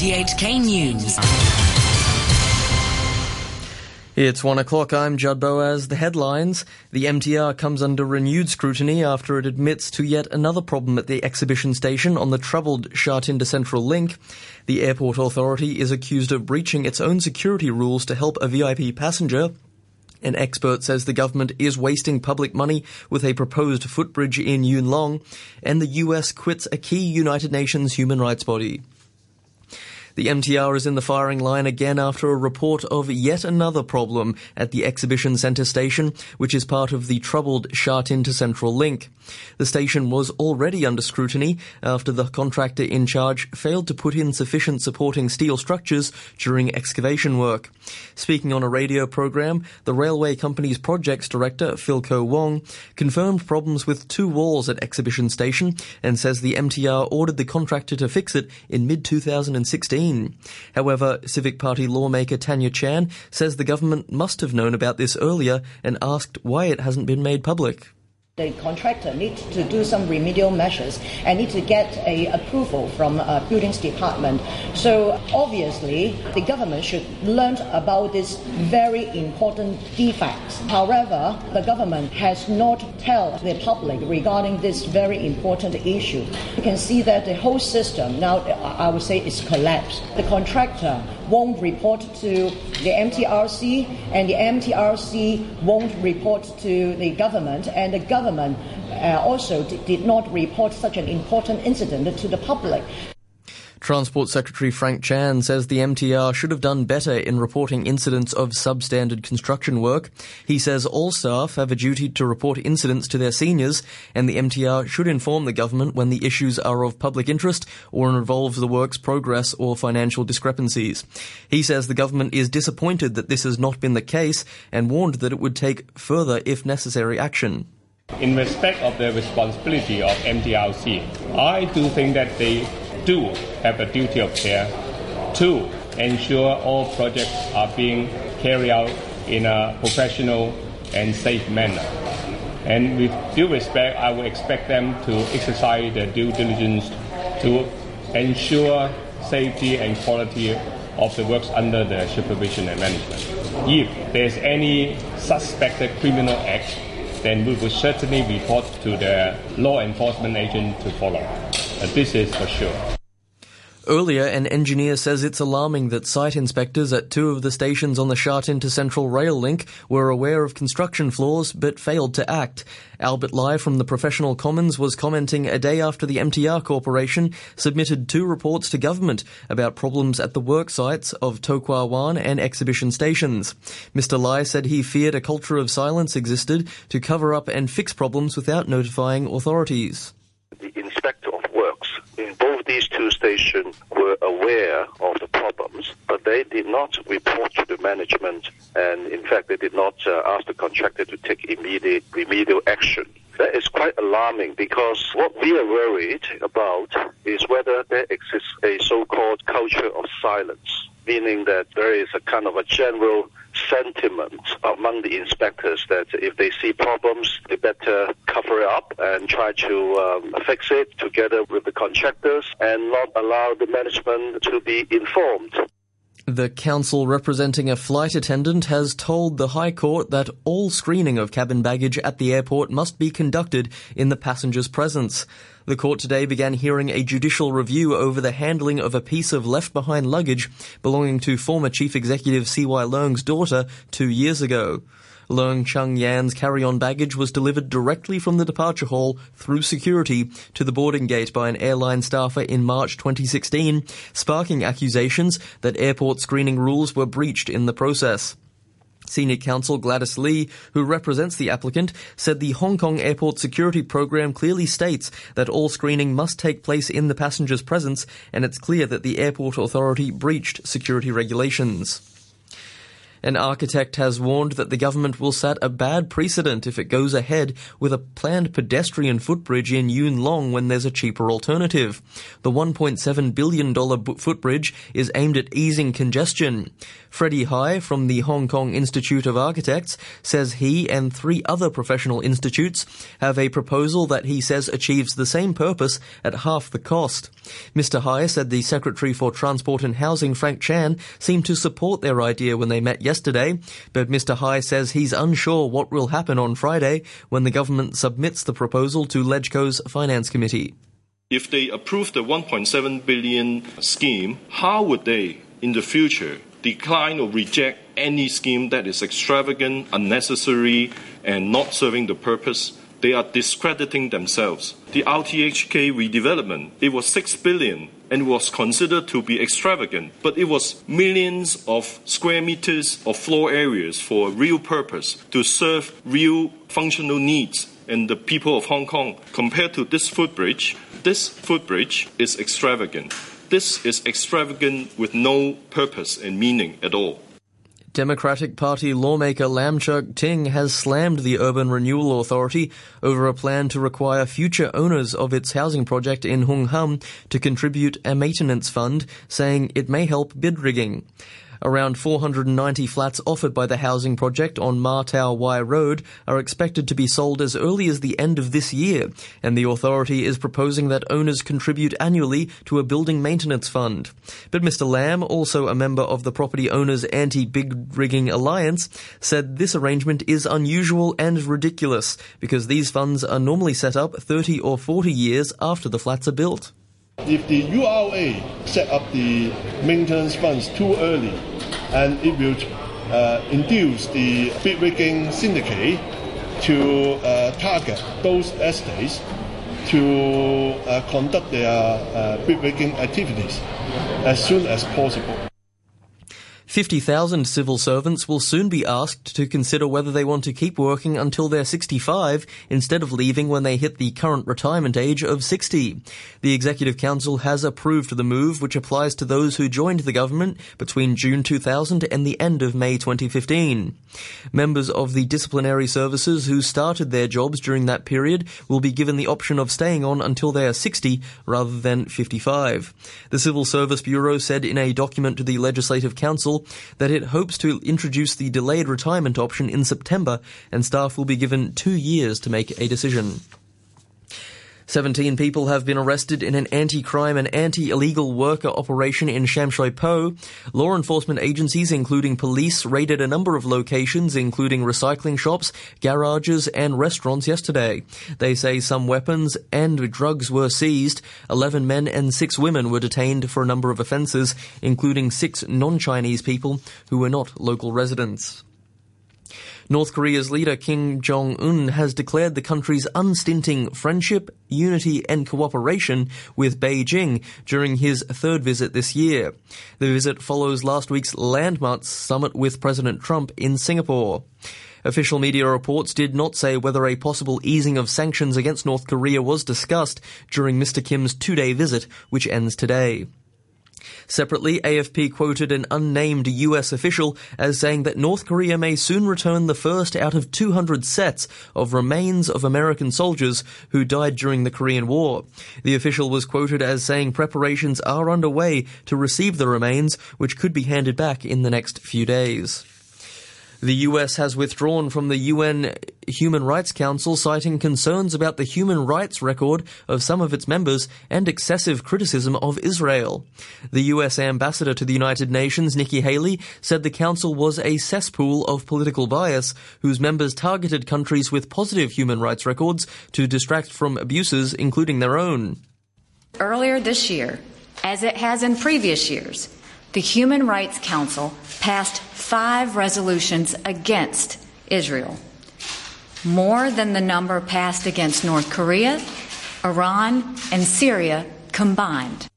RTHK News. It's one o'clock. I'm Judd Boaz. The headlines. The MTR comes under renewed scrutiny after it admits to yet another problem at the exhibition station on the troubled Sha to Central link. The airport authority is accused of breaching its own security rules to help a VIP passenger. An expert says the government is wasting public money with a proposed footbridge in Yuen Long, and the US quits a key United Nations human rights body. The MTR is in the firing line again after a report of yet another problem at the Exhibition Centre station, which is part of the troubled Sha Tin to Central link. The station was already under scrutiny after the contractor in charge failed to put in sufficient supporting steel structures during excavation work. Speaking on a radio program, the railway company's projects director, Philco Wong, confirmed problems with two walls at Exhibition Station and says the MTR ordered the contractor to fix it in mid 2016. However, Civic Party lawmaker Tanya Chan says the government must have known about this earlier and asked why it hasn't been made public the contractor needs to do some remedial measures and need to get a approval from a buildings department. So obviously, the government should learn about this very important defects. However, the government has not tell the public regarding this very important issue. You can see that the whole system now, I would say, is collapsed. The contractor won't report to the MTRC, and the MTRC won't report to the government, and the government uh, also did not report such an important incident to the public. Transport Secretary Frank Chan says the MTR should have done better in reporting incidents of substandard construction work. He says all staff have a duty to report incidents to their seniors, and the MTR should inform the government when the issues are of public interest or involve the work's progress or financial discrepancies. He says the government is disappointed that this has not been the case and warned that it would take further, if necessary, action. In respect of the responsibility of MTRC, I do think that they do have a duty of care to ensure all projects are being carried out in a professional and safe manner. And with due respect, I would expect them to exercise their due diligence to ensure safety and quality of the works under the supervision and management. If there's any suspected criminal act, then we will certainly report to the law enforcement agent to follow. Uh, this is for sure. Earlier, an engineer says it's alarming that site inspectors at two of the stations on the Shatin to Central Rail link were aware of construction flaws but failed to act. Albert Lai from the Professional Commons was commenting a day after the MTR Corporation submitted two reports to government about problems at the work sites of To Kwa Wan and exhibition stations. Mr. Lai said he feared a culture of silence existed to cover up and fix problems without notifying authorities stations were aware of the problems, but they did not report to the management, and in fact, they did not uh, ask the contractor to take immediate remedial action. That is quite alarming because what we are worried about is whether there exists a so-called culture of silence, meaning that there is a kind of a general sentiment among the inspectors that if they see problems, they better cover it up and try to um, fix it together with the contractors and not allow the management to be informed. The counsel representing a flight attendant has told the High Court that all screening of cabin baggage at the airport must be conducted in the passenger's presence. The court today began hearing a judicial review over the handling of a piece of left behind luggage belonging to former Chief Executive C.Y. Leung's daughter two years ago. Leung Chung Yan's carry-on baggage was delivered directly from the departure hall through security to the boarding gate by an airline staffer in March 2016, sparking accusations that airport screening rules were breached in the process. Senior counsel Gladys Li, who represents the applicant, said the Hong Kong airport security program clearly states that all screening must take place in the passenger's presence, and it's clear that the airport authority breached security regulations. An architect has warned that the government will set a bad precedent if it goes ahead with a planned pedestrian footbridge in Yuen Long when there's a cheaper alternative. The $1.7 billion footbridge is aimed at easing congestion. Freddie Hai from the Hong Kong Institute of Architects says he and three other professional institutes have a proposal that he says achieves the same purpose at half the cost. Mr. Hai said the Secretary for Transport and Housing, Frank Chan, seemed to support their idea when they met yesterday, but Mr. Hai says he's unsure what will happen on Friday when the government submits the proposal to LegCo's Finance Committee. If they approve the 1.7 billion scheme, how would they, in the future, decline or reject any scheme that is extravagant, unnecessary, and not serving the purpose? They are discrediting themselves. The RTHK redevelopment, it was 6 billion and was considered to be extravagant, but it was millions of square meters of floor areas for a real purpose to serve real functional needs and the people of Hong Kong. Compared to this footbridge, this footbridge is extravagant. This is extravagant with no purpose and meaning at all. Democratic Party lawmaker Lam Cheuk Ting has slammed the Urban Renewal Authority over a plan to require future owners of its housing project in Hung Hom to contribute a maintenance fund, saying it may help bid rigging. Around 490 flats offered by the housing project on Ma Tau Wai Road are expected to be sold as early as the end of this year, and the authority is proposing that owners contribute annually to a building maintenance fund. But Mr. Lam, also a member of the Property Owners Anti-Bid Rigging Alliance, said this arrangement is unusual and ridiculous because these funds are normally set up 30 or 40 years after the flats are built. If the URA set up the maintenance funds too early, and it will uh, induce the bid rigging syndicate to uh, target those estates to uh, conduct their uh, bid rigging activities as soon as possible. 50,000 civil servants will soon be asked to consider whether they want to keep working until they're 65 instead of leaving when they hit the current retirement age of 60. The Executive Council has approved the move, which applies to those who joined the government between June 2000 and the end of May 2015. Members of the disciplinary services who started their jobs during that period will be given the option of staying on until they are 60 rather than 55. The Civil Service Bureau said in a document to the Legislative Council that it hopes to introduce the delayed retirement option in September and staff will be given two years to make a decision. 17 people have been arrested in an anti-crime and anti-illegal worker operation in Sham Shui Po. Law enforcement agencies, including police, raided a number of locations, including recycling shops, garages, and restaurants yesterday. They say some weapons and drugs were seized. 11 men and 6 women were detained for a number of offences, including 6 non-Chinese people who were not local residents. North Korea's leader Kim Jong-un has declared the country's unstinting friendship, unity and cooperation with Beijing during his third visit this year. The visit follows last week's landmark summit with President Trump in Singapore. Official media reports did not say whether a possible easing of sanctions against North Korea was discussed during Mr. Kim's two-day visit, which ends today. Separately, AFP quoted an unnamed US official as saying that North Korea may soon return the first out of 200 sets of remains of American soldiers who died during the Korean War. The official was quoted as saying preparations are underway to receive the remains, which could be handed back in the next few days. The US has withdrawn from the UN Human Rights Council, citing concerns about the human rights record of some of its members and excessive criticism of Israel. The US ambassador to the United Nations, Nikki Haley, said the council was a cesspool of political bias whose members targeted countries with positive human rights records to distract from abuses, including their own. Earlier this year, as it has in previous years, the Human Rights Council passed five resolutions against Israel, more than the number passed against North Korea, Iran, and Syria combined.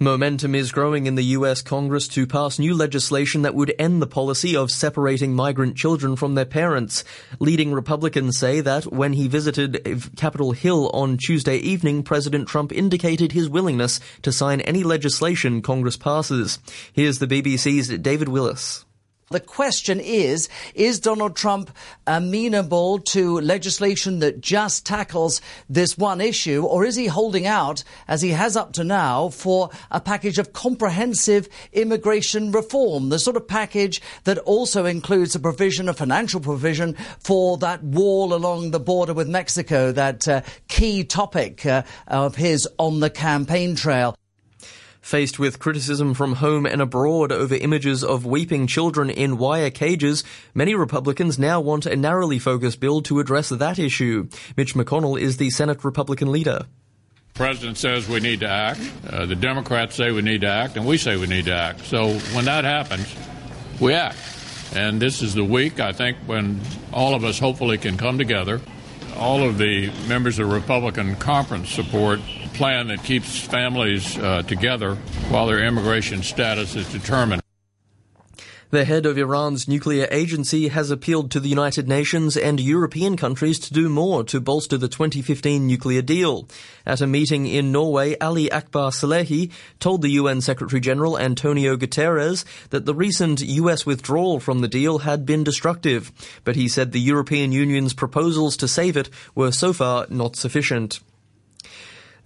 Momentum is growing in the US Congress to pass new legislation that would end the policy of separating migrant children from their parents. Leading Republicans say that when he visited Capitol Hill on Tuesday evening, President Trump indicated his willingness to sign any legislation Congress passes. Here's the BBC's David Willis. The question is, is Donald Trump amenable to legislation that just tackles this one issue, or is he holding out, as he has up to now, for a package of comprehensive immigration reform? The sort of package that also includes a provision, a financial provision for that wall along the border with Mexico, that uh, key topic uh, of his on the campaign trail. Faced with criticism from home and abroad over images of weeping children in wire cages, many Republicans now want a narrowly focused bill to address that issue. Mitch McConnell is the Senate Republican leader. The president says we need to act. Uh, the Democrats say we need to act, and we say we need to act. So when that happens, we act. And this is the week, I think, when all of us hopefully can come together. All of the members of the Republican conference support plan that keeps families uh, together while their immigration status is determined. The head of Iran's nuclear agency has appealed to the United Nations and European countries to do more to bolster the 2015 nuclear deal. At a meeting in Norway, Ali Akbar Salehi told the UN Secretary General Antonio Guterres that the recent US withdrawal from the deal had been destructive, but he said the European Union's proposals to save it were so far not sufficient.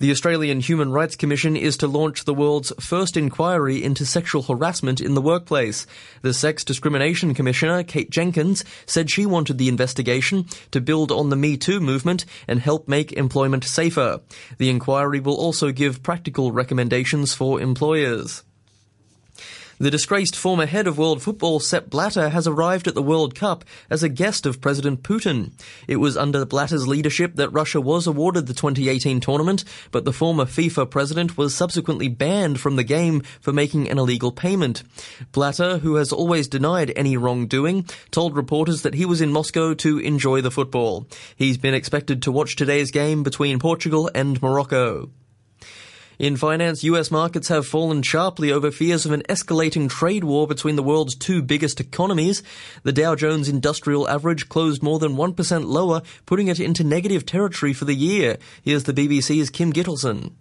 The Australian Human Rights Commission is to launch the world's first inquiry into sexual harassment in the workplace. The Sex Discrimination Commissioner, Kate Jenkins, said she wanted the investigation to build on the Me Too movement and help make employment safer. The inquiry will also give practical recommendations for employers. The disgraced former head of world football, Sepp Blatter, has arrived at the World Cup as a guest of President Putin. It was under Blatter's leadership that Russia was awarded the 2018 tournament, but the former FIFA president was subsequently banned from the game for making an illegal payment. Blatter, who has always denied any wrongdoing, told reporters that he was in Moscow to enjoy the football. He's been expected to watch today's game between Portugal and Morocco. In finance, US markets have fallen sharply over fears of an escalating trade war between the world's two biggest economies. The Dow Jones Industrial Average closed more than 1% lower, putting it into negative territory for the year. Here's the BBC's Kim Gittleson.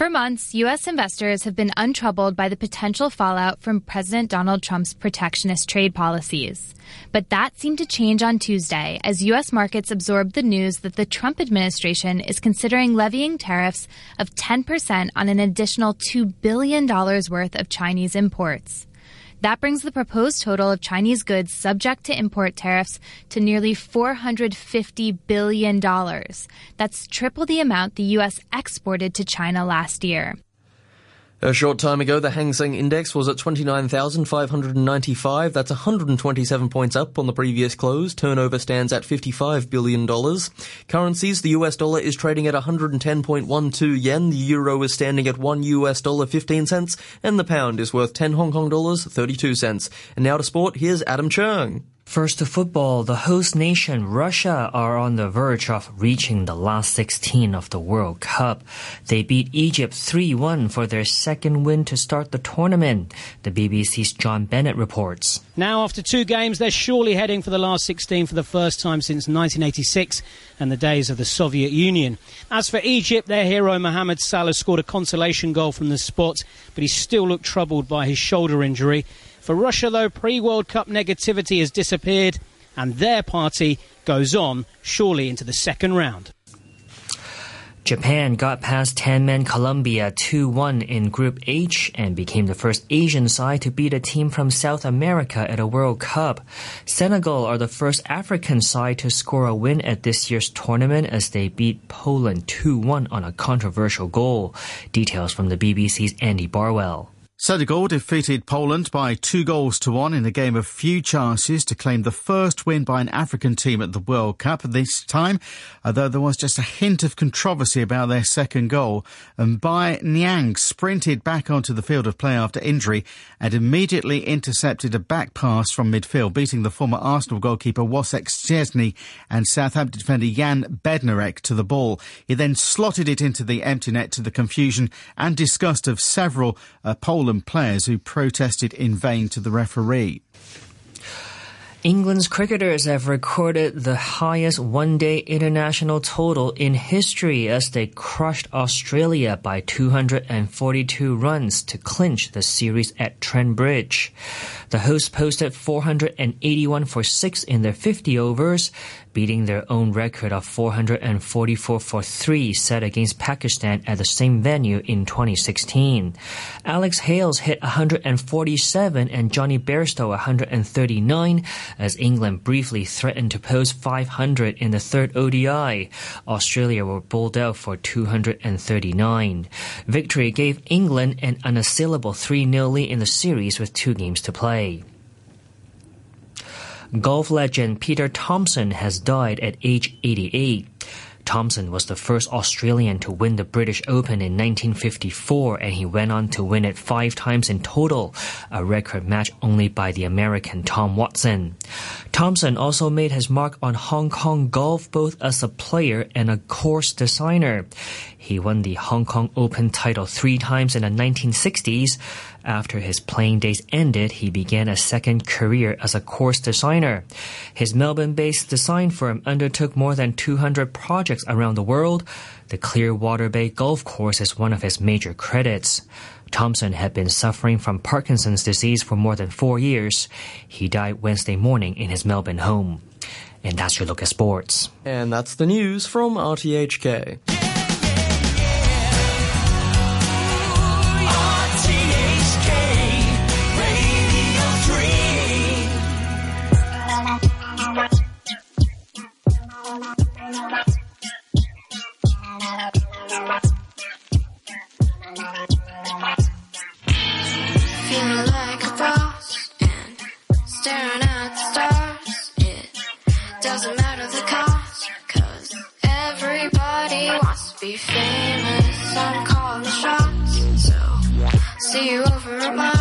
For months, U.S. investors have been untroubled by the potential fallout from President Donald Trump's protectionist trade policies. But that seemed to change on Tuesday as U.S. markets absorbed the news that the Trump administration is considering levying tariffs of 10% on an additional $2 billion worth of Chinese imports. That brings the proposed total of Chinese goods subject to import tariffs to nearly $450 billion. That's triple the amount the U.S. exported to China last year. A short time ago, the Hang Seng Index was at 29,595. That's 127 points up on the previous close. Turnover stands at $55 billion. Currencies, the US dollar is trading at 110.12 yen. The euro is standing at 1 US dollar 15 cents. And the pound is worth 10 Hong Kong dollars 32 cents. And now to sport, here's Adam Chung. First to football, the host nation Russia are on the verge of reaching the last 16 of the World Cup. They beat Egypt 3-1 for their second win to start the tournament. The BBC's John Bennett reports. Now after two games, they're surely heading for the last 16 for the first time since 1986 and the days of the Soviet Union. As for Egypt, their hero Mohamed Salah scored a consolation goal from the spot, but he still looked troubled by his shoulder injury. For Russia, though, pre World Cup negativity has disappeared and their party goes on, surely into the second round. Japan got past 10 man Colombia 2 1 in Group H and became the first Asian side to beat a team from South America at a World Cup. Senegal are the first African side to score a win at this year's tournament as they beat Poland 2 1 on a controversial goal. Details from the BBC's Andy Barwell. Senegal defeated Poland by two goals to one in a game of few chances to claim the first win by an African team at the World Cup. This time, although there was just a hint of controversy about their second goal, M'Baye Niang sprinted back onto the field of play after injury and immediately intercepted a back pass from midfield, beating the former Arsenal goalkeeper Wojciech Szczesny and Southampton defender Jan Bednarek to the ball. He then slotted it into the empty net to the confusion and disgust of several uh, Poland players who protested in vain to the referee. England's cricketers have recorded the highest one day international total in history as they crushed Australia by 242 runs to clinch the series at Trent Bridge. The hosts posted 481 for 6 in their 50 overs, beating their own record of 444 for 3 set against Pakistan at the same venue in 2016. Alex Hales hit 147 and Jonny Bairstow 139 as England briefly threatened to post 500 in the third ODI. Australia were bowled out for 239. Victory gave England an unassailable 3-0 lead in the series with two games to play. Golf legend Peter Thomson has died at age 88. Thomson was the first Australian to win the British Open in 1954 and he went on to win it five times in total, a record match only by the American Tom Watson. Thomson also made his mark on Hong Kong golf both as a player and a course designer. He won the Hong Kong Open title three times in the 1960s. After his playing days ended, he began a second career as a course designer. His Melbourne-based design firm undertook more than 200 projects around the world. The Clearwater Bay Golf Course is one of his major credits. Thomson had been suffering from Parkinson's disease for more than four years. He died Wednesday morning in his Melbourne home. And that's your look at sports. And that's the news from RTHK. See you over doesn't matter.